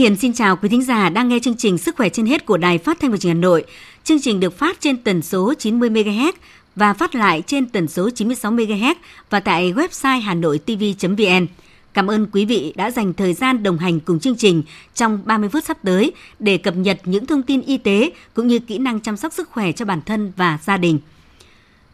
Hiền xin chào quý thính giả đang nghe chương trình Sức khỏe trên hết của Đài Phát thanh và Truyền hình Hà Nội. Chương trình được phát trên tần số 90 MHz và phát lại trên tần số 96 MHz và tại website hanoitv.vn. Cảm ơn quý vị đã dành thời gian đồng hành cùng chương trình trong 30 phút sắp tới để cập nhật những thông tin y tế cũng như kỹ năng chăm sóc sức khỏe cho bản thân và gia đình.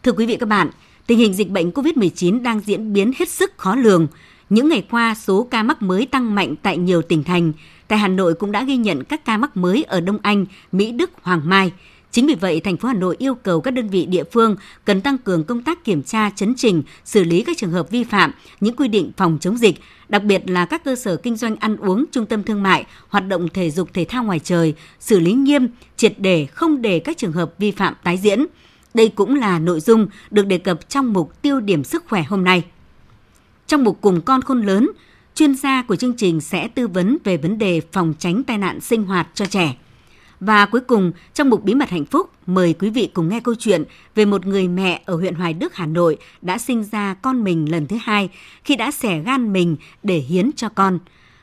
Thưa quý vị các bạn, tình hình dịch bệnh COVID-19 đang diễn biến hết sức khó lường. Những ngày qua, số ca mắc mới tăng mạnh tại nhiều tỉnh thành. Tại Hà Nội cũng đã ghi nhận các ca mắc mới ở Đông Anh, Mỹ Đức, Hoàng Mai. Chính vì vậy, thành phố Hà Nội yêu cầu các đơn vị địa phương cần tăng cường công tác kiểm tra, chấn trình, xử lý các trường hợp vi phạm những quy định phòng chống dịch, đặc biệt là các cơ sở kinh doanh ăn uống, trung tâm thương mại, hoạt động thể dục thể thao ngoài trời, xử lý nghiêm, triệt để không để các trường hợp vi phạm tái diễn. Đây cũng là nội dung được đề cập trong mục tiêu điểm sức khỏe hôm nay. Trong mục cùng con khôn lớn, chuyên gia của chương trình sẽ tư vấn về vấn đề phòng tránh tai nạn sinh hoạt cho trẻ. Và cuối cùng, trong mục Bí mật hạnh phúc, mời quý vị cùng nghe câu chuyện về một người mẹ ở huyện Hoài Đức, Hà Nội đã sinh ra con mình lần thứ hai khi đã xẻ gan mình để hiến cho con.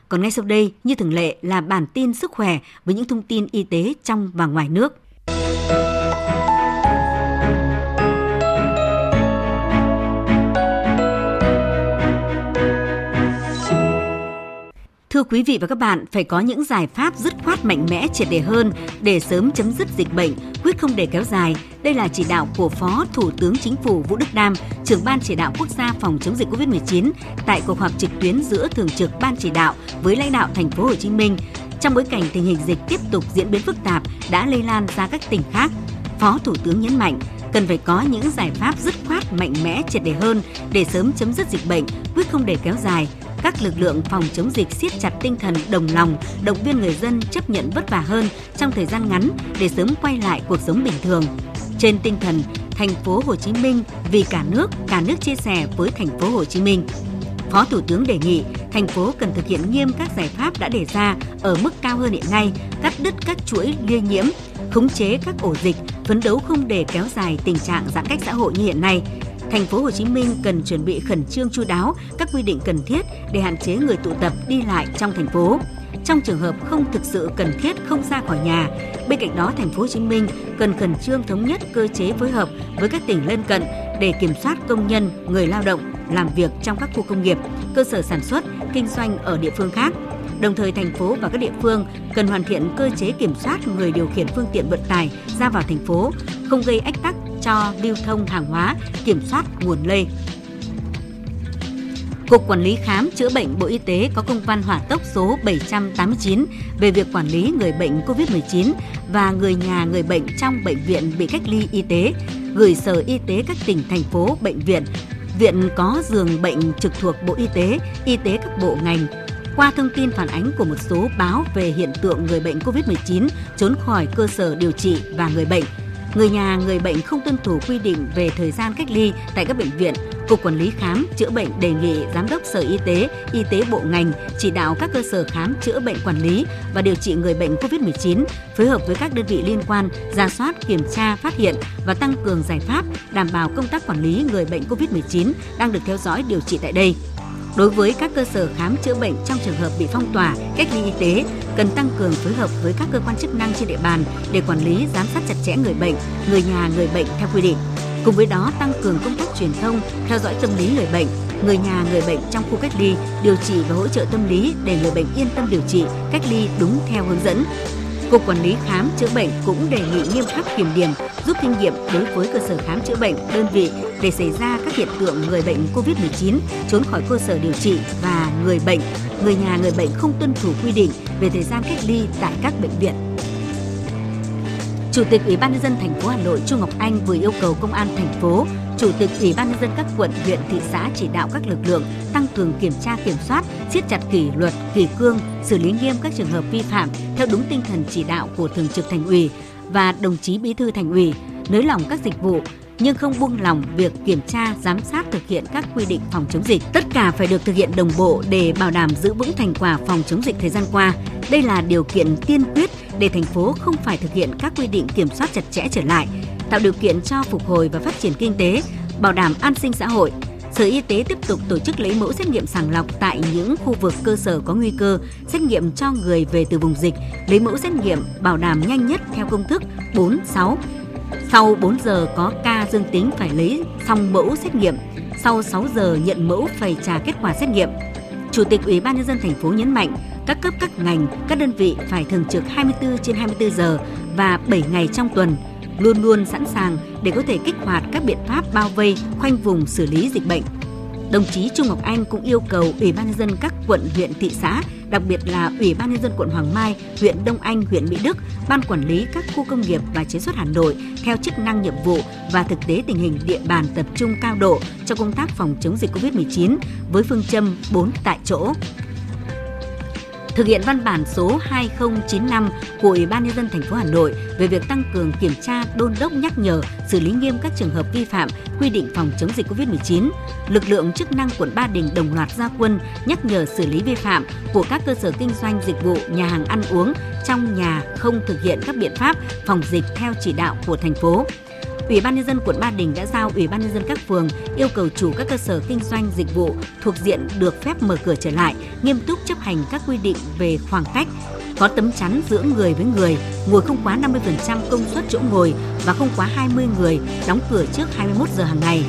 Còn ngay sau đây, như thường lệ là bản tin sức khỏe với những thông tin y tế trong và ngoài nước. Thưa quý vị và các bạn, phải có những giải pháp dứt khoát mạnh mẽ triệt đề hơn để sớm chấm dứt dịch bệnh, quyết không để kéo dài. Đây là chỉ đạo của Phó Thủ tướng Chính phủ Vũ Đức Đam, trưởng ban chỉ đạo quốc gia phòng chống dịch COVID-19 tại cuộc họp trực tuyến giữa thường trực ban chỉ đạo với lãnh đạo thành phố Hồ Chí Minh trong bối cảnh tình hình dịch tiếp tục diễn biến phức tạp đã lây lan ra các tỉnh khác. Phó Thủ tướng nhấn mạnh cần phải có những giải pháp dứt khoát mạnh mẽ triệt đề hơn để sớm chấm dứt dịch bệnh, quyết không để kéo dài, các lực lượng phòng chống dịch siết chặt tinh thần đồng lòng, động viên người dân chấp nhận vất vả hơn trong thời gian ngắn để sớm quay lại cuộc sống bình thường. Trên tinh thần thành phố Hồ Chí Minh vì cả nước, cả nước chia sẻ với thành phố Hồ Chí Minh. Phó Thủ tướng đề nghị thành phố cần thực hiện nghiêm các giải pháp đã đề ra ở mức cao hơn hiện nay, cắt đứt các chuỗi lây nhiễm, khống chế các ổ dịch, phấn đấu không để kéo dài tình trạng giãn cách xã hội như hiện nay, thành phố Hồ Chí Minh cần chuẩn bị khẩn trương chu đáo các quy định cần thiết để hạn chế người tụ tập đi lại trong thành phố. Trong trường hợp không thực sự cần thiết không ra khỏi nhà, bên cạnh đó thành phố Hồ Chí Minh cần khẩn trương thống nhất cơ chế phối hợp với các tỉnh lân cận để kiểm soát công nhân, người lao động làm việc trong các khu công nghiệp, cơ sở sản xuất, kinh doanh ở địa phương khác. Đồng thời thành phố và các địa phương cần hoàn thiện cơ chế kiểm soát người điều khiển phương tiện vận tải ra vào thành phố, không gây ách tắc cho lưu thông hàng hóa, kiểm soát nguồn lây. Cục Quản lý Khám chữa bệnh Bộ Y tế có công văn hỏa tốc số 789 về việc quản lý người bệnh COVID-19 và người nhà người bệnh trong bệnh viện bị cách ly y tế, gửi Sở Y tế các tỉnh, thành phố, bệnh viện, viện có giường bệnh trực thuộc Bộ Y tế, y tế các bộ ngành, qua thông tin phản ánh của một số báo về hiện tượng người bệnh COVID-19 trốn khỏi cơ sở điều trị và người bệnh người nhà người bệnh không tuân thủ quy định về thời gian cách ly tại các bệnh viện, Cục Quản lý Khám chữa bệnh đề nghị Giám đốc Sở Y tế, Y tế Bộ ngành chỉ đạo các cơ sở khám chữa bệnh quản lý và điều trị người bệnh COVID-19 phối hợp với các đơn vị liên quan ra soát, kiểm tra, phát hiện và tăng cường giải pháp đảm bảo công tác quản lý người bệnh COVID-19 đang được theo dõi điều trị tại đây. Đối với các cơ sở khám chữa bệnh trong trường hợp bị phong tỏa, cách ly y tế, cần tăng cường phối hợp với các cơ quan chức năng trên địa bàn để quản lý, giám sát chặt chẽ người bệnh, người nhà người bệnh theo quy định. Cùng với đó tăng cường công tác truyền thông, theo dõi tâm lý người bệnh, người nhà người bệnh trong khu cách ly, điều trị và hỗ trợ tâm lý để người bệnh yên tâm điều trị, cách ly đúng theo hướng dẫn. Cục Quản lý Khám chữa bệnh cũng đề nghị nghiêm khắc kiểm điểm, rút kinh nghiệm đối với cơ sở khám chữa bệnh, đơn vị để xảy ra các hiện tượng người bệnh COVID-19 trốn khỏi cơ sở điều trị và người bệnh, người nhà người bệnh không tuân thủ quy định về thời gian cách ly tại các bệnh viện. Chủ tịch Ủy ban nhân dân thành phố Hà Nội Trung Ngọc Anh vừa yêu cầu công an thành phố, chủ tịch Ủy ban nhân dân các quận, huyện, thị xã chỉ đạo các lực lượng tăng cường kiểm tra kiểm soát, siết chặt kỷ luật, kỷ cương, xử lý nghiêm các trường hợp vi phạm theo đúng tinh thần chỉ đạo của Thường trực Thành ủy và đồng chí Bí thư Thành ủy, nới lỏng các dịch vụ nhưng không buông lỏng việc kiểm tra, giám sát thực hiện các quy định phòng chống dịch. Tất cả phải được thực hiện đồng bộ để bảo đảm giữ vững thành quả phòng chống dịch thời gian qua. Đây là điều kiện tiên quyết để thành phố không phải thực hiện các quy định kiểm soát chặt chẽ trở lại, tạo điều kiện cho phục hồi và phát triển kinh tế, bảo đảm an sinh xã hội. Sở Y tế tiếp tục tổ chức lấy mẫu xét nghiệm sàng lọc tại những khu vực cơ sở có nguy cơ, xét nghiệm cho người về từ vùng dịch, lấy mẫu xét nghiệm bảo đảm nhanh nhất theo công thức 4-6. Sau 4 giờ có ca dương tính phải lấy xong mẫu xét nghiệm, sau 6 giờ nhận mẫu phải trả kết quả xét nghiệm. Chủ tịch Ủy ban nhân dân thành phố nhấn mạnh, các cấp các ngành, các đơn vị phải thường trực 24 trên 24 giờ và 7 ngày trong tuần, luôn luôn sẵn sàng để có thể kích hoạt các biện pháp bao vây, khoanh vùng xử lý dịch bệnh. Đồng chí Trung Ngọc Anh cũng yêu cầu Ủy ban nhân dân các quận, huyện, thị xã, đặc biệt là Ủy ban nhân dân quận Hoàng Mai, huyện Đông Anh, huyện Mỹ Đức, ban quản lý các khu công nghiệp và chế xuất Hà Nội theo chức năng nhiệm vụ và thực tế tình hình địa bàn tập trung cao độ cho công tác phòng chống dịch COVID-19 với phương châm 4 tại chỗ thực hiện văn bản số 2095 của Ủy ban nhân dân thành phố Hà Nội về việc tăng cường kiểm tra, đôn đốc nhắc nhở, xử lý nghiêm các trường hợp vi phạm quy định phòng chống dịch COVID-19. Lực lượng chức năng quận Ba Đình đồng loạt ra quân nhắc nhở xử lý vi phạm của các cơ sở kinh doanh dịch vụ, nhà hàng ăn uống trong nhà không thực hiện các biện pháp phòng dịch theo chỉ đạo của thành phố. Ủy ban nhân dân quận Ba Đình đã giao Ủy ban nhân dân các phường yêu cầu chủ các cơ sở kinh doanh dịch vụ thuộc diện được phép mở cửa trở lại, nghiêm túc chấp hành các quy định về khoảng cách, có tấm chắn giữa người với người, ngồi không quá 50% công suất chỗ ngồi và không quá 20 người, đóng cửa trước 21 giờ hàng ngày.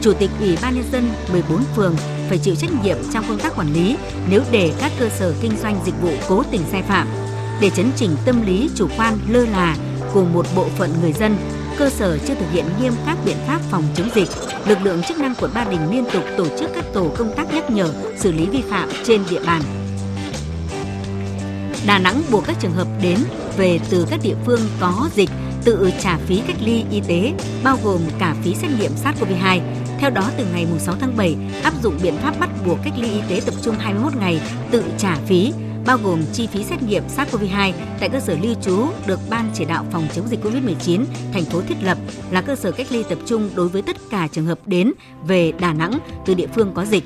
Chủ tịch Ủy ban nhân dân 14 phường phải chịu trách nhiệm trong công tác quản lý nếu để các cơ sở kinh doanh dịch vụ cố tình sai phạm. Để chấn chỉnh tâm lý chủ quan lơ là của một bộ phận người dân, cơ sở chưa thực hiện nghiêm các biện pháp phòng chống dịch, lực lượng chức năng quận Ba Đình liên tục tổ chức các tổ công tác nhắc nhở, xử lý vi phạm trên địa bàn. Đà Nẵng buộc các trường hợp đến về từ các địa phương có dịch tự trả phí cách ly y tế, bao gồm cả phí xét nghiệm SARS-CoV-2. Theo đó, từ ngày 6 tháng 7, áp dụng biện pháp bắt buộc cách ly y tế tập trung 21 ngày tự trả phí bao gồm chi phí xét nghiệm SARS-CoV-2 tại cơ sở lưu trú được Ban chỉ đạo phòng chống dịch COVID-19 thành phố thiết lập là cơ sở cách ly tập trung đối với tất cả trường hợp đến về Đà Nẵng từ địa phương có dịch.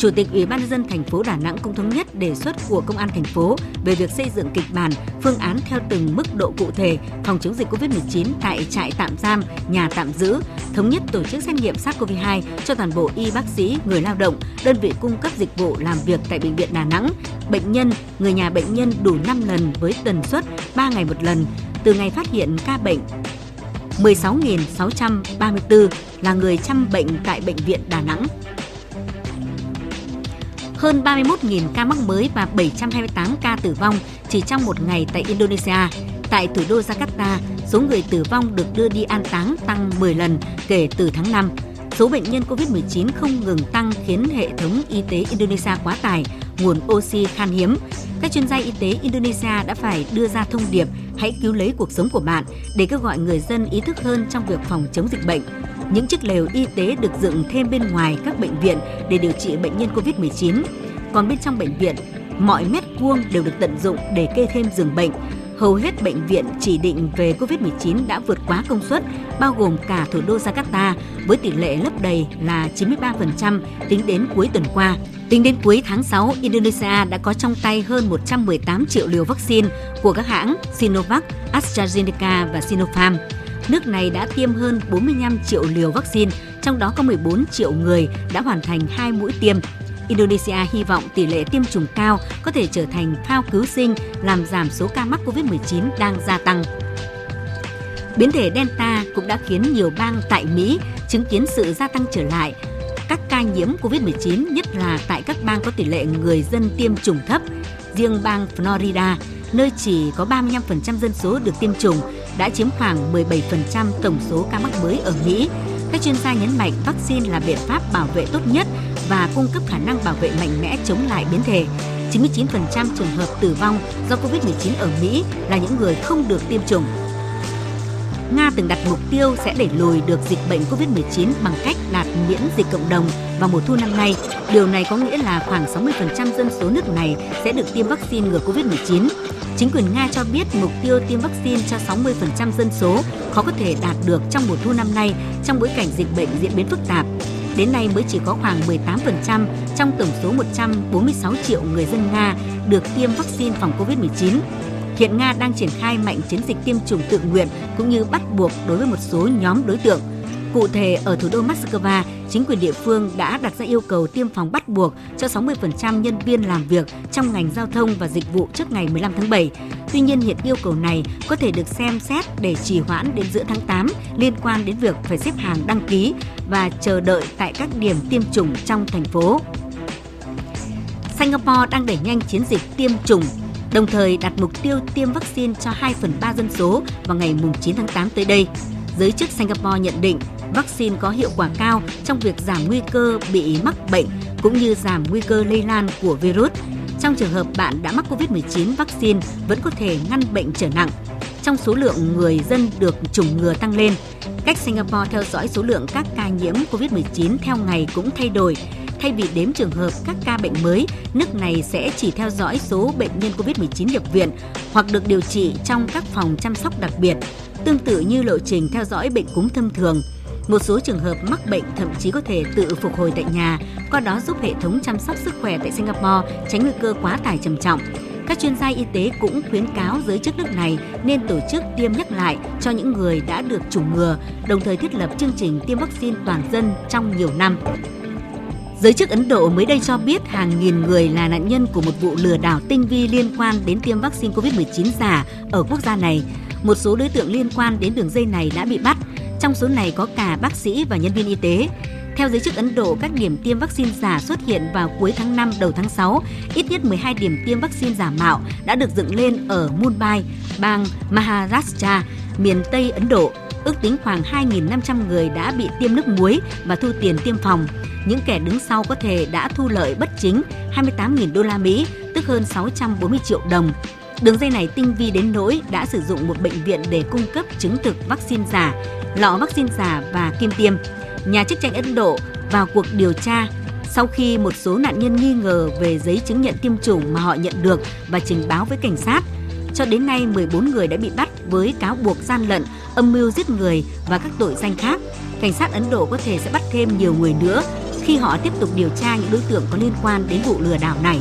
Chủ tịch Ủy ban nhân dân thành phố Đà Nẵng cũng thống nhất đề xuất của công an thành phố về việc xây dựng kịch bản, phương án theo từng mức độ cụ thể phòng chống dịch COVID-19 tại trại tạm giam, nhà tạm giữ, thống nhất tổ chức xét nghiệm SARS-CoV-2 cho toàn bộ y bác sĩ, người lao động, đơn vị cung cấp dịch vụ làm việc tại bệnh viện Đà Nẵng, bệnh nhân, người nhà bệnh nhân đủ 5 lần với tần suất 3 ngày một lần từ ngày phát hiện ca bệnh. 16.634 là người chăm bệnh tại bệnh viện Đà Nẵng hơn 31.000 ca mắc mới và 728 ca tử vong chỉ trong một ngày tại Indonesia. Tại thủ đô Jakarta, số người tử vong được đưa đi an táng tăng 10 lần kể từ tháng 5. Số bệnh nhân COVID-19 không ngừng tăng khiến hệ thống y tế Indonesia quá tải, nguồn oxy khan hiếm. Các chuyên gia y tế Indonesia đã phải đưa ra thông điệp hãy cứu lấy cuộc sống của bạn để kêu gọi người dân ý thức hơn trong việc phòng chống dịch bệnh. Những chiếc lều y tế được dựng thêm bên ngoài các bệnh viện để điều trị bệnh nhân COVID-19. Còn bên trong bệnh viện, mọi mét vuông đều được tận dụng để kê thêm giường bệnh. Hầu hết bệnh viện chỉ định về COVID-19 đã vượt quá công suất, bao gồm cả thủ đô Jakarta, với tỷ lệ lấp đầy là 93% tính đến cuối tuần qua. Tính đến cuối tháng 6, Indonesia đã có trong tay hơn 118 triệu liều vaccine của các hãng Sinovac, AstraZeneca và Sinopharm nước này đã tiêm hơn 45 triệu liều vaccine, trong đó có 14 triệu người đã hoàn thành hai mũi tiêm. Indonesia hy vọng tỷ lệ tiêm chủng cao có thể trở thành phao cứu sinh làm giảm số ca mắc COVID-19 đang gia tăng. Biến thể Delta cũng đã khiến nhiều bang tại Mỹ chứng kiến sự gia tăng trở lại các ca nhiễm COVID-19, nhất là tại các bang có tỷ lệ người dân tiêm chủng thấp. Riêng bang Florida, nơi chỉ có 35% dân số được tiêm chủng, đã chiếm khoảng 17% tổng số ca mắc mới ở Mỹ. Các chuyên gia nhấn mạnh vaccine là biện pháp bảo vệ tốt nhất và cung cấp khả năng bảo vệ mạnh mẽ chống lại biến thể. 99% trường hợp tử vong do COVID-19 ở Mỹ là những người không được tiêm chủng. Nga từng đặt mục tiêu sẽ đẩy lùi được dịch bệnh COVID-19 bằng cách đạt miễn dịch cộng đồng vào mùa thu năm nay. Điều này có nghĩa là khoảng 60% dân số nước này sẽ được tiêm vaccine ngừa COVID-19. Chính quyền Nga cho biết mục tiêu tiêm vaccine cho 60% dân số khó có thể đạt được trong mùa thu năm nay trong bối cảnh dịch bệnh diễn biến phức tạp. Đến nay mới chỉ có khoảng 18% trong tổng số 146 triệu người dân Nga được tiêm vaccine phòng COVID-19. Hiện Nga đang triển khai mạnh chiến dịch tiêm chủng tự nguyện cũng như bắt buộc đối với một số nhóm đối tượng. Cụ thể, ở thủ đô Moscow, chính quyền địa phương đã đặt ra yêu cầu tiêm phòng bắt buộc cho 60% nhân viên làm việc trong ngành giao thông và dịch vụ trước ngày 15 tháng 7. Tuy nhiên, hiện yêu cầu này có thể được xem xét để trì hoãn đến giữa tháng 8 liên quan đến việc phải xếp hàng đăng ký và chờ đợi tại các điểm tiêm chủng trong thành phố. Singapore đang đẩy nhanh chiến dịch tiêm chủng đồng thời đặt mục tiêu tiêm vaccine cho 2 phần 3 dân số vào ngày 9 tháng 8 tới đây. Giới chức Singapore nhận định vaccine có hiệu quả cao trong việc giảm nguy cơ bị mắc bệnh cũng như giảm nguy cơ lây lan của virus. Trong trường hợp bạn đã mắc COVID-19, vaccine vẫn có thể ngăn bệnh trở nặng. Trong số lượng người dân được chủng ngừa tăng lên, cách Singapore theo dõi số lượng các ca nhiễm COVID-19 theo ngày cũng thay đổi Thay vì đếm trường hợp các ca bệnh mới, nước này sẽ chỉ theo dõi số bệnh nhân COVID-19 nhập viện hoặc được điều trị trong các phòng chăm sóc đặc biệt, tương tự như lộ trình theo dõi bệnh cúm thông thường. Một số trường hợp mắc bệnh thậm chí có thể tự phục hồi tại nhà, qua đó giúp hệ thống chăm sóc sức khỏe tại Singapore tránh nguy cơ quá tải trầm trọng. Các chuyên gia y tế cũng khuyến cáo giới chức nước này nên tổ chức tiêm nhắc lại cho những người đã được chủng ngừa, đồng thời thiết lập chương trình tiêm vaccine toàn dân trong nhiều năm. Giới chức Ấn Độ mới đây cho biết hàng nghìn người là nạn nhân của một vụ lừa đảo tinh vi liên quan đến tiêm vaccine COVID-19 giả ở quốc gia này. Một số đối tượng liên quan đến đường dây này đã bị bắt, trong số này có cả bác sĩ và nhân viên y tế. Theo giới chức Ấn Độ, các điểm tiêm vaccine giả xuất hiện vào cuối tháng 5 đầu tháng 6. Ít nhất 12 điểm tiêm vaccine giả mạo đã được dựng lên ở Mumbai, bang Maharashtra, miền Tây Ấn Độ. Ước tính khoảng 2.500 người đã bị tiêm nước muối và thu tiền tiêm phòng. Những kẻ đứng sau có thể đã thu lợi bất chính 28.000 đô la Mỹ, tức hơn 640 triệu đồng. Đường dây này tinh vi đến nỗi đã sử dụng một bệnh viện để cung cấp chứng thực vaccine giả, lọ vaccine giả và kim tiêm. Nhà chức trách Ấn Độ vào cuộc điều tra sau khi một số nạn nhân nghi ngờ về giấy chứng nhận tiêm chủng mà họ nhận được và trình báo với cảnh sát. Cho đến nay, 14 người đã bị bắt với cáo buộc gian lận, âm mưu giết người và các tội danh khác. Cảnh sát Ấn Độ có thể sẽ bắt thêm nhiều người nữa khi họ tiếp tục điều tra những đối tượng có liên quan đến vụ lừa đảo này.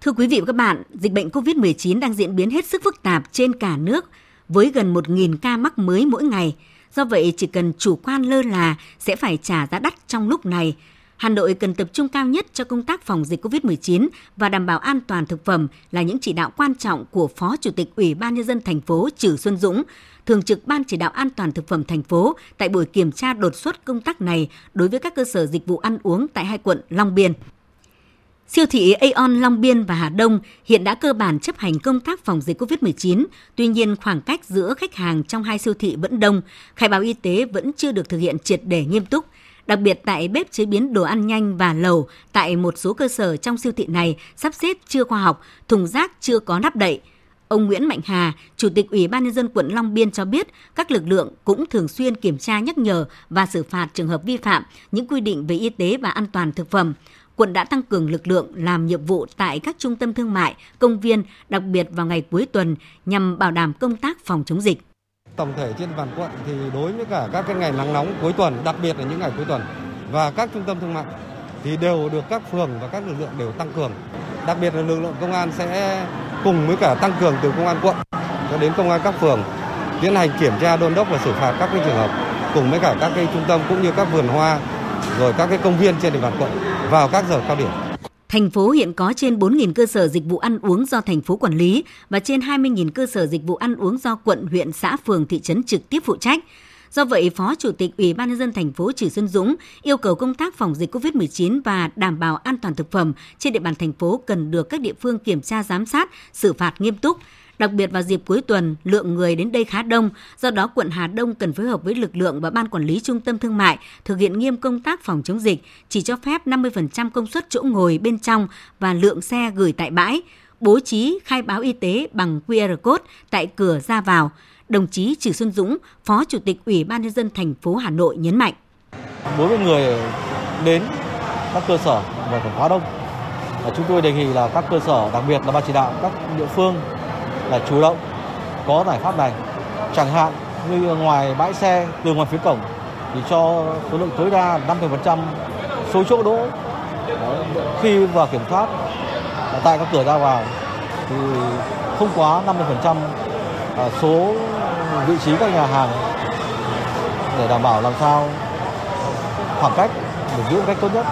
Thưa quý vị và các bạn, dịch bệnh COVID-19 đang diễn biến hết sức phức tạp trên cả nước với gần 1.000 ca mắc mới mỗi ngày. Do vậy, chỉ cần chủ quan lơ là sẽ phải trả giá đắt trong lúc này Hà Nội cần tập trung cao nhất cho công tác phòng dịch COVID-19 và đảm bảo an toàn thực phẩm là những chỉ đạo quan trọng của Phó Chủ tịch Ủy ban nhân dân thành phố Trử Xuân Dũng, Thường trực Ban chỉ đạo an toàn thực phẩm thành phố tại buổi kiểm tra đột xuất công tác này đối với các cơ sở dịch vụ ăn uống tại hai quận Long Biên. Siêu thị Aeon Long Biên và Hà Đông hiện đã cơ bản chấp hành công tác phòng dịch COVID-19, tuy nhiên khoảng cách giữa khách hàng trong hai siêu thị vẫn đông, khai báo y tế vẫn chưa được thực hiện triệt để nghiêm túc – Đặc biệt tại bếp chế biến đồ ăn nhanh và lầu tại một số cơ sở trong siêu thị này sắp xếp chưa khoa học, thùng rác chưa có nắp đậy. Ông Nguyễn Mạnh Hà, Chủ tịch Ủy ban nhân dân quận Long Biên cho biết, các lực lượng cũng thường xuyên kiểm tra nhắc nhở và xử phạt trường hợp vi phạm những quy định về y tế và an toàn thực phẩm. Quận đã tăng cường lực lượng làm nhiệm vụ tại các trung tâm thương mại, công viên, đặc biệt vào ngày cuối tuần nhằm bảo đảm công tác phòng chống dịch. Tổng thể trên bàn quận thì đối với cả các cái ngày nắng nóng cuối tuần, đặc biệt là những ngày cuối tuần và các trung tâm thương mại thì đều được các phường và các lực lượng đều tăng cường. Đặc biệt là lực lượng công an sẽ cùng với cả tăng cường từ công an quận cho đến công an các phường tiến hành kiểm tra đôn đốc và xử phạt các cái trường hợp cùng với cả các cái trung tâm cũng như các vườn hoa rồi các cái công viên trên địa bàn quận vào các giờ cao điểm. Thành phố hiện có trên 4.000 cơ sở dịch vụ ăn uống do thành phố quản lý và trên 20.000 cơ sở dịch vụ ăn uống do quận, huyện, xã, phường, thị trấn trực tiếp phụ trách. Do vậy, Phó Chủ tịch Ủy ban nhân dân thành phố Trử Xuân Dũng yêu cầu công tác phòng dịch COVID-19 và đảm bảo an toàn thực phẩm trên địa bàn thành phố cần được các địa phương kiểm tra giám sát, xử phạt nghiêm túc. Đặc biệt vào dịp cuối tuần, lượng người đến đây khá đông, do đó quận Hà Đông cần phối hợp với lực lượng và ban quản lý trung tâm thương mại thực hiện nghiêm công tác phòng chống dịch, chỉ cho phép 50% công suất chỗ ngồi bên trong và lượng xe gửi tại bãi, bố trí khai báo y tế bằng QR code tại cửa ra vào. Đồng chí Trử Xuân Dũng, Phó Chủ tịch Ủy ban nhân dân thành phố Hà Nội nhấn mạnh. Đối với người đến các cơ sở và phải quá đông, chúng tôi đề nghị là các cơ sở, đặc biệt là ban chỉ đạo các địa phương là chủ động, có giải pháp này. Chẳng hạn như ngoài bãi xe, từ ngoài phía cổng, thì cho số lượng tối đa 50% số chỗ đỗ. Khi vào kiểm soát à, tại các cửa ra vào, thì không quá 50% à, số vị trí các nhà hàng để đảm bảo làm sao khoảng cách được giữ một cách tốt nhất.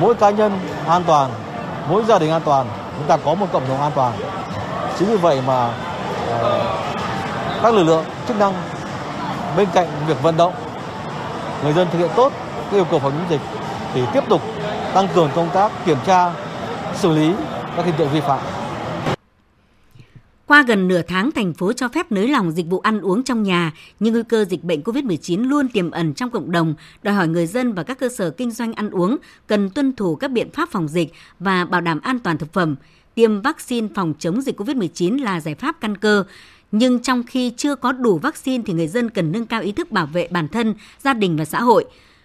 Mỗi cá nhân an toàn, mỗi gia đình an toàn, chúng ta có một cộng đồng an toàn chính vì vậy mà uh, các lực lượng chức năng bên cạnh việc vận động người dân thực hiện tốt các yêu cầu phòng chống dịch thì tiếp tục tăng cường công tác kiểm tra xử lý các hiện tượng vi phạm qua gần nửa tháng, thành phố cho phép nới lỏng dịch vụ ăn uống trong nhà, nhưng nguy cơ dịch bệnh COVID-19 luôn tiềm ẩn trong cộng đồng, đòi hỏi người dân và các cơ sở kinh doanh ăn uống cần tuân thủ các biện pháp phòng dịch và bảo đảm an toàn thực phẩm. Tiêm vaccine phòng chống dịch COVID-19 là giải pháp căn cơ, nhưng trong khi chưa có đủ vaccine thì người dân cần nâng cao ý thức bảo vệ bản thân, gia đình và xã hội.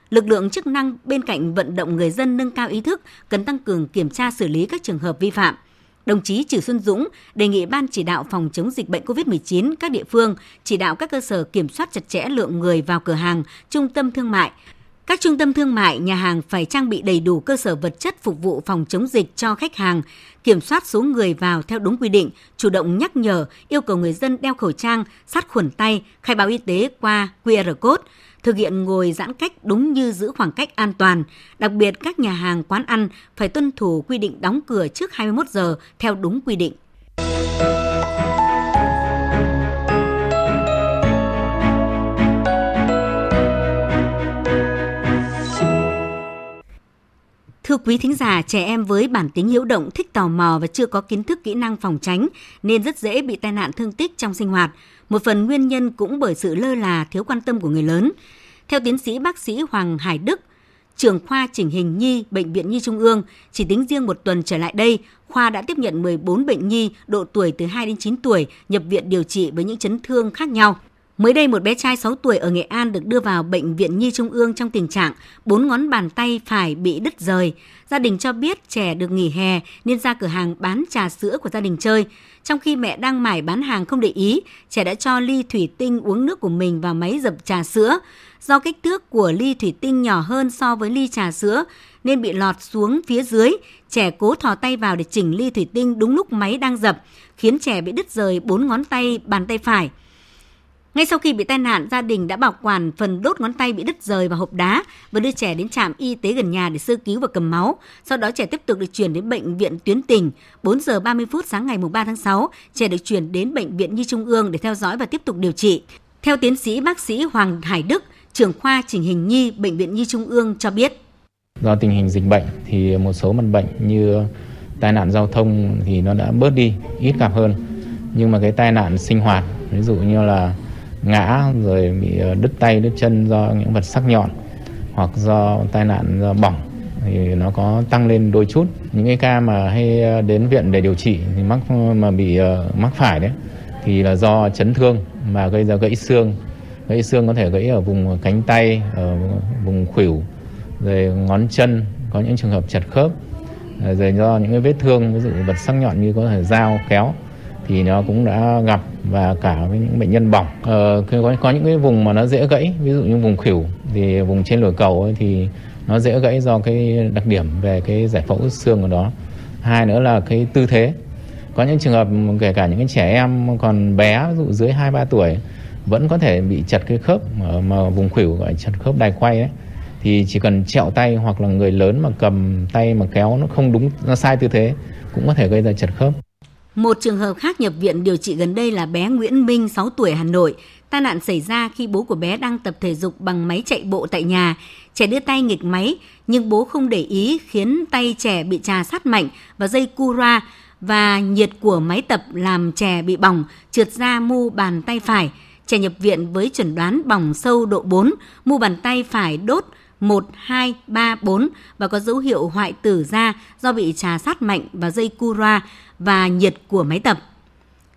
Lực lượng chức năng bên cạnh vận động người dân nâng cao ý thức cần tăng cường kiểm tra xử lý các trường hợp vi phạm – Đồng chí Trử Xuân Dũng đề nghị Ban chỉ đạo phòng chống dịch bệnh COVID-19 các địa phương chỉ đạo các cơ sở kiểm soát chặt chẽ lượng người vào cửa hàng, trung tâm thương mại. Các trung tâm thương mại, nhà hàng phải trang bị đầy đủ cơ sở vật chất phục vụ phòng chống dịch cho khách hàng, kiểm soát số người vào theo đúng quy định, chủ động nhắc nhở, yêu cầu người dân đeo khẩu trang, sát khuẩn tay, khai báo y tế qua QR code, thực hiện ngồi giãn cách đúng như giữ khoảng cách an toàn. Đặc biệt các nhà hàng quán ăn phải tuân thủ quy định đóng cửa trước 21 giờ theo đúng quy định. Thưa quý thính giả, trẻ em với bản tính hiếu động, thích tò mò và chưa có kiến thức kỹ năng phòng tránh nên rất dễ bị tai nạn thương tích trong sinh hoạt. Một phần nguyên nhân cũng bởi sự lơ là, thiếu quan tâm của người lớn. Theo tiến sĩ bác sĩ Hoàng Hải Đức, trưởng khoa chỉnh hình nhi Bệnh viện Nhi Trung ương, chỉ tính riêng một tuần trở lại đây, khoa đã tiếp nhận 14 bệnh nhi độ tuổi từ 2 đến 9 tuổi nhập viện điều trị với những chấn thương khác nhau. Mới đây, một bé trai 6 tuổi ở Nghệ An được đưa vào Bệnh viện Nhi Trung ương trong tình trạng bốn ngón bàn tay phải bị đứt rời. Gia đình cho biết trẻ được nghỉ hè nên ra cửa hàng bán trà sữa của gia đình chơi. Trong khi mẹ đang mải bán hàng không để ý, trẻ đã cho ly thủy tinh uống nước của mình vào máy dập trà sữa. Do kích thước của ly thủy tinh nhỏ hơn so với ly trà sữa nên bị lọt xuống phía dưới, trẻ cố thò tay vào để chỉnh ly thủy tinh đúng lúc máy đang dập, khiến trẻ bị đứt rời bốn ngón tay bàn tay phải. Ngay sau khi bị tai nạn, gia đình đã bảo quản phần đốt ngón tay bị đứt rời vào hộp đá và đưa trẻ đến trạm y tế gần nhà để sơ cứu và cầm máu. Sau đó trẻ tiếp tục được chuyển đến bệnh viện tuyến tỉnh. 4 giờ 30 phút sáng ngày 3 tháng 6, trẻ được chuyển đến bệnh viện Nhi Trung ương để theo dõi và tiếp tục điều trị. Theo tiến sĩ bác sĩ Hoàng Hải Đức, trưởng khoa chỉnh hình nhi bệnh viện Nhi Trung ương cho biết. Do tình hình dịch bệnh thì một số mặt bệnh như tai nạn giao thông thì nó đã bớt đi, ít gặp hơn. Nhưng mà cái tai nạn sinh hoạt, ví dụ như là ngã rồi bị ờ, đứt tay đứt chân do những vật sắc nhọn hoặc do tai nạn do bỏng thì nó có tăng lên đôi chút. Những cái ca mà hay ờ, đến viện để điều trị thì mắc ờ, mà bị uh, mắc phải đấy thì là do chấn thương mà gây ra gãy xương. Gãy xương có thể gãy ở vùng cánh tay ở vùng khuỷu rồi ngón chân có những trường hợp chật khớp rồi do những cái vết thương ví dụ vật sắc nhọn như có thể dao kéo thì nó cũng đã gặp và cả với những bệnh nhân bỏng. Ờ, có, có những cái vùng mà nó dễ gãy ví dụ như vùng khỉu thì vùng trên lồi cầu ấy, thì nó dễ gãy do cái đặc điểm về cái giải phẫu xương của đó hai nữa là cái tư thế. Có những trường hợp kể cả những cái trẻ em còn bé ví dụ dưới hai ba tuổi vẫn có thể bị chật cái khớp ở mà vùng khuỷu gọi chật khớp đai quay ấy thì chỉ cần trẹo tay hoặc là người lớn mà cầm tay mà kéo nó không đúng nó sai tư thế cũng có thể gây ra chật khớp một trường hợp khác nhập viện điều trị gần đây là bé Nguyễn Minh, 6 tuổi, Hà Nội. Tai nạn xảy ra khi bố của bé đang tập thể dục bằng máy chạy bộ tại nhà. Trẻ đưa tay nghịch máy, nhưng bố không để ý khiến tay trẻ bị trà sát mạnh và dây cura và nhiệt của máy tập làm trẻ bị bỏng, trượt ra mu bàn tay phải. Trẻ nhập viện với chuẩn đoán bỏng sâu độ 4, mu bàn tay phải đốt 1, 2, 3, 4 và có dấu hiệu hoại tử da do bị trà sát mạnh và dây cura và nhiệt của máy tập.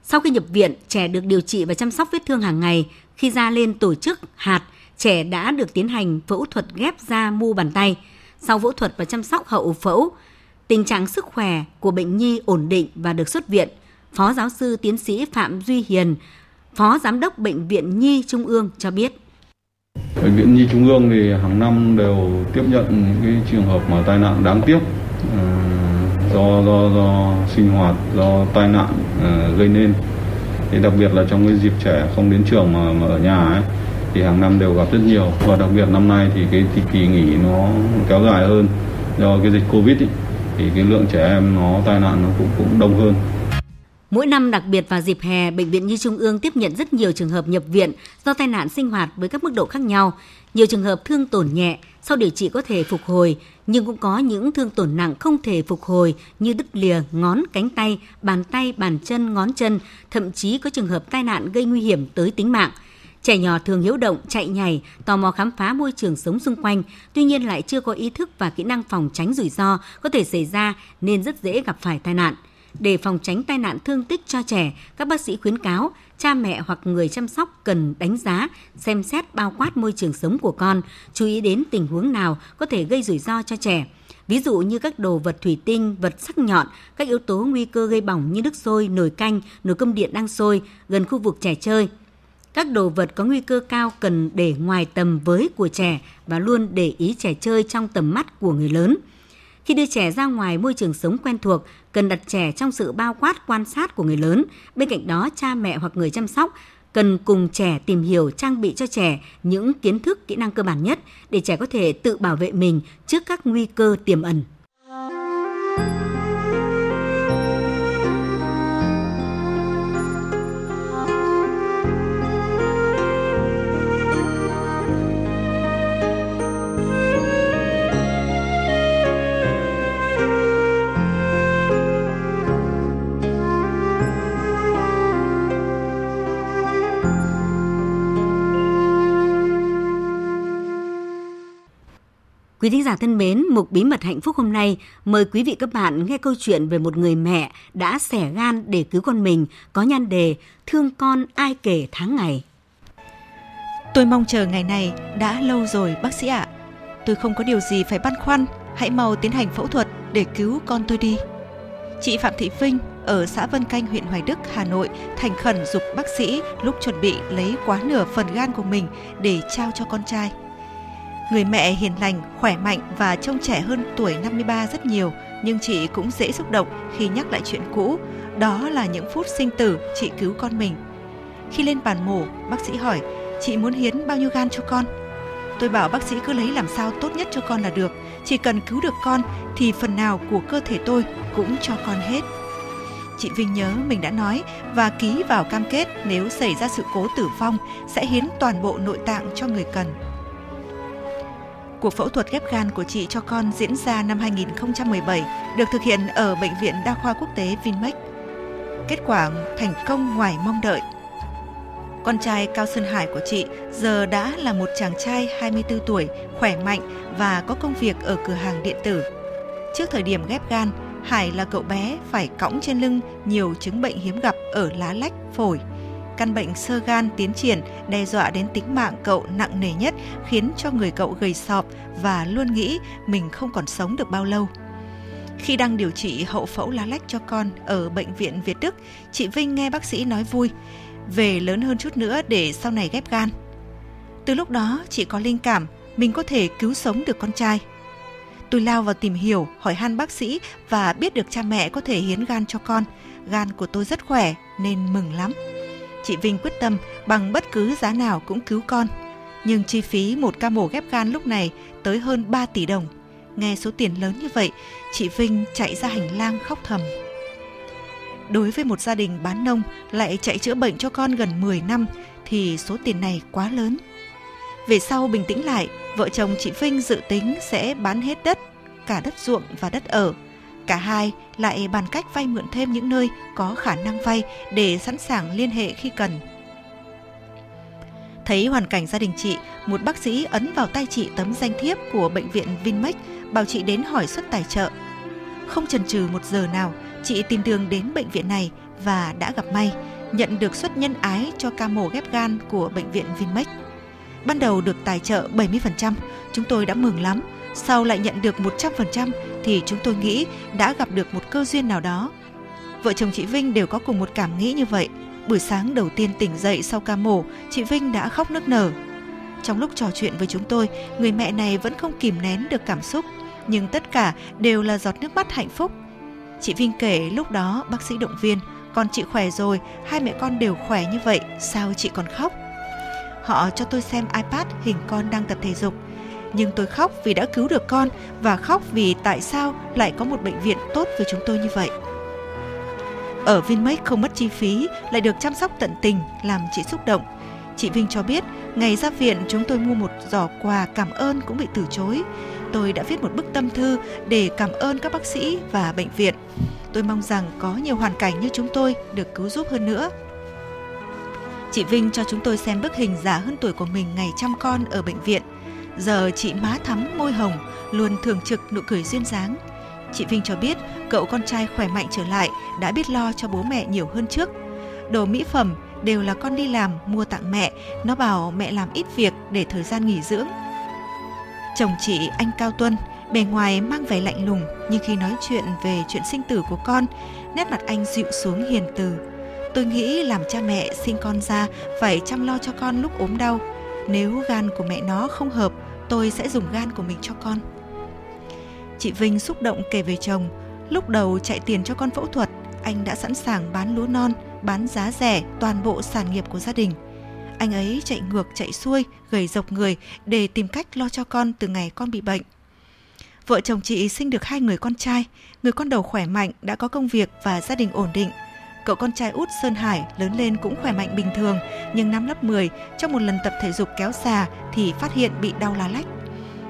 Sau khi nhập viện, trẻ được điều trị và chăm sóc vết thương hàng ngày. Khi da lên tổ chức hạt, trẻ đã được tiến hành phẫu thuật ghép da mu bàn tay. Sau phẫu thuật và chăm sóc hậu phẫu, tình trạng sức khỏe của bệnh nhi ổn định và được xuất viện. Phó giáo sư tiến sĩ Phạm Duy Hiền, Phó Giám đốc Bệnh viện Nhi Trung ương cho biết. Bệnh viện Nhi Trung ương thì hàng năm đều tiếp nhận những cái trường hợp mà tai nạn đáng tiếc ờ, do do do sinh hoạt do tai nạn ờ, gây nên. Thì đặc biệt là trong cái dịp trẻ không đến trường mà, mà ở nhà ấy thì hàng năm đều gặp rất nhiều và đặc biệt năm nay thì cái thì kỳ nghỉ nó kéo dài hơn do cái dịch Covid ấy, thì cái lượng trẻ em nó tai nạn nó cũng cũng đông hơn. Mỗi năm đặc biệt vào dịp hè, Bệnh viện Nhi Trung ương tiếp nhận rất nhiều trường hợp nhập viện do tai nạn sinh hoạt với các mức độ khác nhau. Nhiều trường hợp thương tổn nhẹ, sau điều trị có thể phục hồi, nhưng cũng có những thương tổn nặng không thể phục hồi như đứt lìa ngón, cánh tay, bàn tay, bàn chân, ngón chân, thậm chí có trường hợp tai nạn gây nguy hiểm tới tính mạng. Trẻ nhỏ thường hiếu động, chạy nhảy, tò mò khám phá môi trường sống xung quanh, tuy nhiên lại chưa có ý thức và kỹ năng phòng tránh rủi ro có thể xảy ra nên rất dễ gặp phải tai nạn. Để phòng tránh tai nạn thương tích cho trẻ, các bác sĩ khuyến cáo cha mẹ hoặc người chăm sóc cần đánh giá, xem xét bao quát môi trường sống của con, chú ý đến tình huống nào có thể gây rủi ro cho trẻ. Ví dụ như các đồ vật thủy tinh, vật sắc nhọn, các yếu tố nguy cơ gây bỏng như nước sôi, nồi canh, nồi cơm điện đang sôi gần khu vực trẻ chơi. Các đồ vật có nguy cơ cao cần để ngoài tầm với của trẻ và luôn để ý trẻ chơi trong tầm mắt của người lớn. Khi đưa trẻ ra ngoài môi trường sống quen thuộc, cần đặt trẻ trong sự bao quát quan sát của người lớn. Bên cạnh đó, cha mẹ hoặc người chăm sóc cần cùng trẻ tìm hiểu trang bị cho trẻ những kiến thức kỹ năng cơ bản nhất để trẻ có thể tự bảo vệ mình trước các nguy cơ tiềm ẩn. Quý thính giả thân mến, mục bí mật hạnh phúc hôm nay mời quý vị các bạn nghe câu chuyện về một người mẹ đã xẻ gan để cứu con mình có nhan đề Thương con ai kể tháng ngày. Tôi mong chờ ngày này đã lâu rồi bác sĩ ạ. Tôi không có điều gì phải băn khoăn, hãy mau tiến hành phẫu thuật để cứu con tôi đi. Chị Phạm Thị Vinh ở xã Vân Canh, huyện Hoài Đức, Hà Nội thành khẩn dục bác sĩ lúc chuẩn bị lấy quá nửa phần gan của mình để trao cho con trai. Người mẹ hiền lành, khỏe mạnh và trông trẻ hơn tuổi 53 rất nhiều, nhưng chị cũng dễ xúc động khi nhắc lại chuyện cũ, đó là những phút sinh tử chị cứu con mình. Khi lên bàn mổ, bác sĩ hỏi, chị muốn hiến bao nhiêu gan cho con? Tôi bảo bác sĩ cứ lấy làm sao tốt nhất cho con là được, chỉ cần cứu được con thì phần nào của cơ thể tôi cũng cho con hết. Chị Vinh nhớ mình đã nói và ký vào cam kết nếu xảy ra sự cố tử vong sẽ hiến toàn bộ nội tạng cho người cần. Cuộc phẫu thuật ghép gan của chị cho con diễn ra năm 2017, được thực hiện ở Bệnh viện Đa khoa Quốc tế Vinmec. Kết quả thành công ngoài mong đợi. Con trai Cao Sơn Hải của chị giờ đã là một chàng trai 24 tuổi, khỏe mạnh và có công việc ở cửa hàng điện tử. Trước thời điểm ghép gan, Hải là cậu bé phải cõng trên lưng nhiều chứng bệnh hiếm gặp ở lá lách, phổi – căn bệnh sơ gan tiến triển đe dọa đến tính mạng cậu nặng nề nhất, khiến cho người cậu gầy sọp và luôn nghĩ mình không còn sống được bao lâu. Khi đang điều trị hậu phẫu lá lách cho con ở bệnh viện Việt Đức, chị Vinh nghe bác sĩ nói vui, về lớn hơn chút nữa để sau này ghép gan. Từ lúc đó, chị có linh cảm mình có thể cứu sống được con trai. Tôi lao vào tìm hiểu, hỏi han bác sĩ và biết được cha mẹ có thể hiến gan cho con. Gan của tôi rất khỏe nên mừng lắm chị Vinh quyết tâm bằng bất cứ giá nào cũng cứu con. Nhưng chi phí một ca mổ ghép gan lúc này tới hơn 3 tỷ đồng. Nghe số tiền lớn như vậy, chị Vinh chạy ra hành lang khóc thầm. Đối với một gia đình bán nông lại chạy chữa bệnh cho con gần 10 năm thì số tiền này quá lớn. Về sau bình tĩnh lại, vợ chồng chị Vinh dự tính sẽ bán hết đất, cả đất ruộng và đất ở Cả hai lại bàn cách vay mượn thêm những nơi có khả năng vay để sẵn sàng liên hệ khi cần. Thấy hoàn cảnh gia đình chị, một bác sĩ ấn vào tay chị tấm danh thiếp của bệnh viện Vinmec bảo chị đến hỏi suất tài trợ. Không chần chừ một giờ nào, chị tìm đường đến bệnh viện này và đã gặp may, nhận được suất nhân ái cho ca mổ ghép gan của bệnh viện Vinmec. Ban đầu được tài trợ 70%, chúng tôi đã mừng lắm sau lại nhận được 100% thì chúng tôi nghĩ đã gặp được một cơ duyên nào đó. Vợ chồng chị Vinh đều có cùng một cảm nghĩ như vậy. Buổi sáng đầu tiên tỉnh dậy sau ca mổ, chị Vinh đã khóc nức nở. Trong lúc trò chuyện với chúng tôi, người mẹ này vẫn không kìm nén được cảm xúc, nhưng tất cả đều là giọt nước mắt hạnh phúc. Chị Vinh kể lúc đó bác sĩ động viên, con chị khỏe rồi, hai mẹ con đều khỏe như vậy, sao chị còn khóc? Họ cho tôi xem iPad hình con đang tập thể dục. Nhưng tôi khóc vì đã cứu được con và khóc vì tại sao lại có một bệnh viện tốt với chúng tôi như vậy. Ở Vinmec không mất chi phí, lại được chăm sóc tận tình, làm chị xúc động. Chị Vinh cho biết, ngày ra viện chúng tôi mua một giỏ quà cảm ơn cũng bị từ chối. Tôi đã viết một bức tâm thư để cảm ơn các bác sĩ và bệnh viện. Tôi mong rằng có nhiều hoàn cảnh như chúng tôi được cứu giúp hơn nữa. Chị Vinh cho chúng tôi xem bức hình già hơn tuổi của mình ngày chăm con ở bệnh viện. Giờ chị má thắm môi hồng, luôn thường trực nụ cười duyên dáng. Chị Vinh cho biết cậu con trai khỏe mạnh trở lại, đã biết lo cho bố mẹ nhiều hơn trước. Đồ mỹ phẩm đều là con đi làm mua tặng mẹ, nó bảo mẹ làm ít việc để thời gian nghỉ dưỡng. Chồng chị anh Cao Tuân, bề ngoài mang vẻ lạnh lùng nhưng khi nói chuyện về chuyện sinh tử của con, nét mặt anh dịu xuống hiền từ. Tôi nghĩ làm cha mẹ sinh con ra phải chăm lo cho con lúc ốm đau. Nếu gan của mẹ nó không hợp, tôi sẽ dùng gan của mình cho con. Chị Vinh xúc động kể về chồng, lúc đầu chạy tiền cho con phẫu thuật, anh đã sẵn sàng bán lúa non, bán giá rẻ toàn bộ sản nghiệp của gia đình. Anh ấy chạy ngược chạy xuôi, gầy dọc người để tìm cách lo cho con từ ngày con bị bệnh. Vợ chồng chị sinh được hai người con trai, người con đầu khỏe mạnh, đã có công việc và gia đình ổn định. Cậu con trai út Sơn Hải lớn lên cũng khỏe mạnh bình thường, nhưng năm lớp 10, trong một lần tập thể dục kéo xà thì phát hiện bị đau lá lách.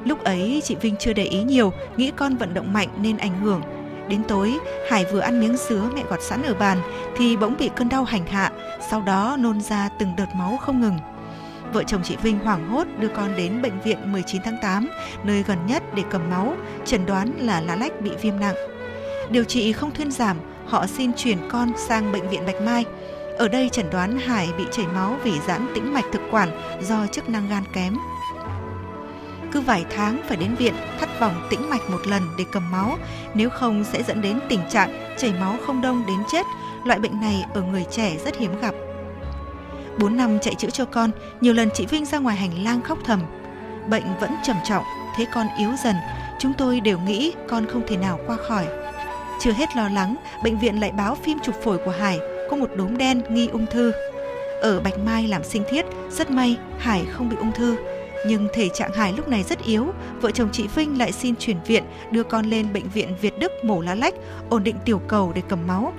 Lúc ấy chị Vinh chưa để ý nhiều, nghĩ con vận động mạnh nên ảnh hưởng. Đến tối, Hải vừa ăn miếng sứa mẹ gọt sẵn ở bàn thì bỗng bị cơn đau hành hạ, sau đó nôn ra từng đợt máu không ngừng. Vợ chồng chị Vinh hoảng hốt đưa con đến bệnh viện 19 tháng 8, nơi gần nhất để cầm máu, chẩn đoán là lá lách bị viêm nặng. Điều trị không thuyên giảm, họ xin chuyển con sang bệnh viện Bạch Mai. Ở đây chẩn đoán Hải bị chảy máu vì giãn tĩnh mạch thực quản do chức năng gan kém. Cứ vài tháng phải đến viện thắt vòng tĩnh mạch một lần để cầm máu, nếu không sẽ dẫn đến tình trạng chảy máu không đông đến chết. Loại bệnh này ở người trẻ rất hiếm gặp. 4 năm chạy chữa cho con, nhiều lần chị Vinh ra ngoài hành lang khóc thầm. Bệnh vẫn trầm trọng, thấy con yếu dần, chúng tôi đều nghĩ con không thể nào qua khỏi. Chưa hết lo lắng, bệnh viện lại báo phim chụp phổi của Hải có một đốm đen nghi ung thư. Ở Bạch Mai làm sinh thiết, rất may Hải không bị ung thư. Nhưng thể trạng Hải lúc này rất yếu, vợ chồng chị Vinh lại xin chuyển viện đưa con lên bệnh viện Việt Đức mổ lá lách, ổn định tiểu cầu để cầm máu.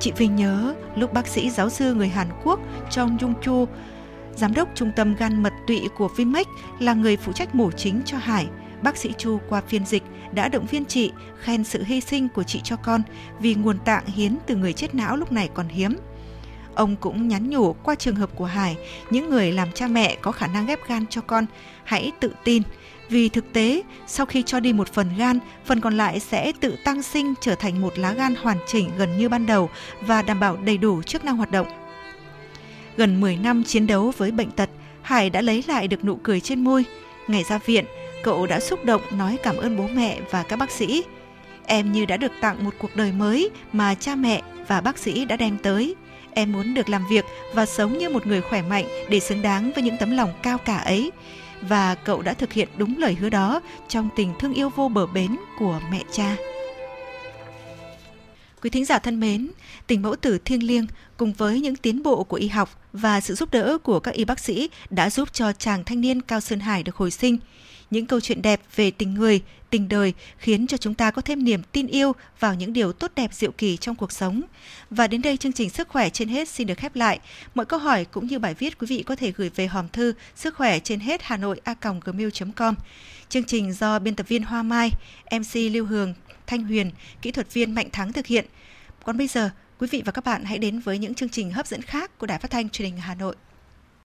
Chị Vinh nhớ lúc bác sĩ giáo sư người Hàn Quốc Trong Dung Chu, giám đốc trung tâm gan mật tụy của Vinmec là người phụ trách mổ chính cho Hải. Bác sĩ Chu qua phiên dịch đã động viên chị, khen sự hy sinh của chị cho con vì nguồn tạng hiến từ người chết não lúc này còn hiếm. Ông cũng nhắn nhủ qua trường hợp của Hải, những người làm cha mẹ có khả năng ghép gan cho con, hãy tự tin, vì thực tế, sau khi cho đi một phần gan, phần còn lại sẽ tự tăng sinh trở thành một lá gan hoàn chỉnh gần như ban đầu và đảm bảo đầy đủ chức năng hoạt động. Gần 10 năm chiến đấu với bệnh tật, Hải đã lấy lại được nụ cười trên môi. Ngày ra viện, cậu đã xúc động nói cảm ơn bố mẹ và các bác sĩ. Em như đã được tặng một cuộc đời mới mà cha mẹ và bác sĩ đã đem tới. Em muốn được làm việc và sống như một người khỏe mạnh để xứng đáng với những tấm lòng cao cả ấy và cậu đã thực hiện đúng lời hứa đó trong tình thương yêu vô bờ bến của mẹ cha. Quý thính giả thân mến, tình mẫu tử thiêng liêng cùng với những tiến bộ của y học và sự giúp đỡ của các y bác sĩ đã giúp cho chàng thanh niên Cao Sơn Hải được hồi sinh – những câu chuyện đẹp về tình người, tình đời khiến cho chúng ta có thêm niềm tin yêu vào những điều tốt đẹp diệu kỳ trong cuộc sống. Và đến đây chương trình Sức khỏe trên hết xin được khép lại. Mọi câu hỏi cũng như bài viết quý vị có thể gửi về hòm thư sức khỏe trên hết Hà Nội a gmail.com. Chương trình do biên tập viên Hoa Mai, MC Lưu Hường, Thanh Huyền, kỹ thuật viên Mạnh Thắng thực hiện. Còn bây giờ, quý vị và các bạn hãy đến với những chương trình hấp dẫn khác của Đài Phát thanh Truyền hình Hà Nội.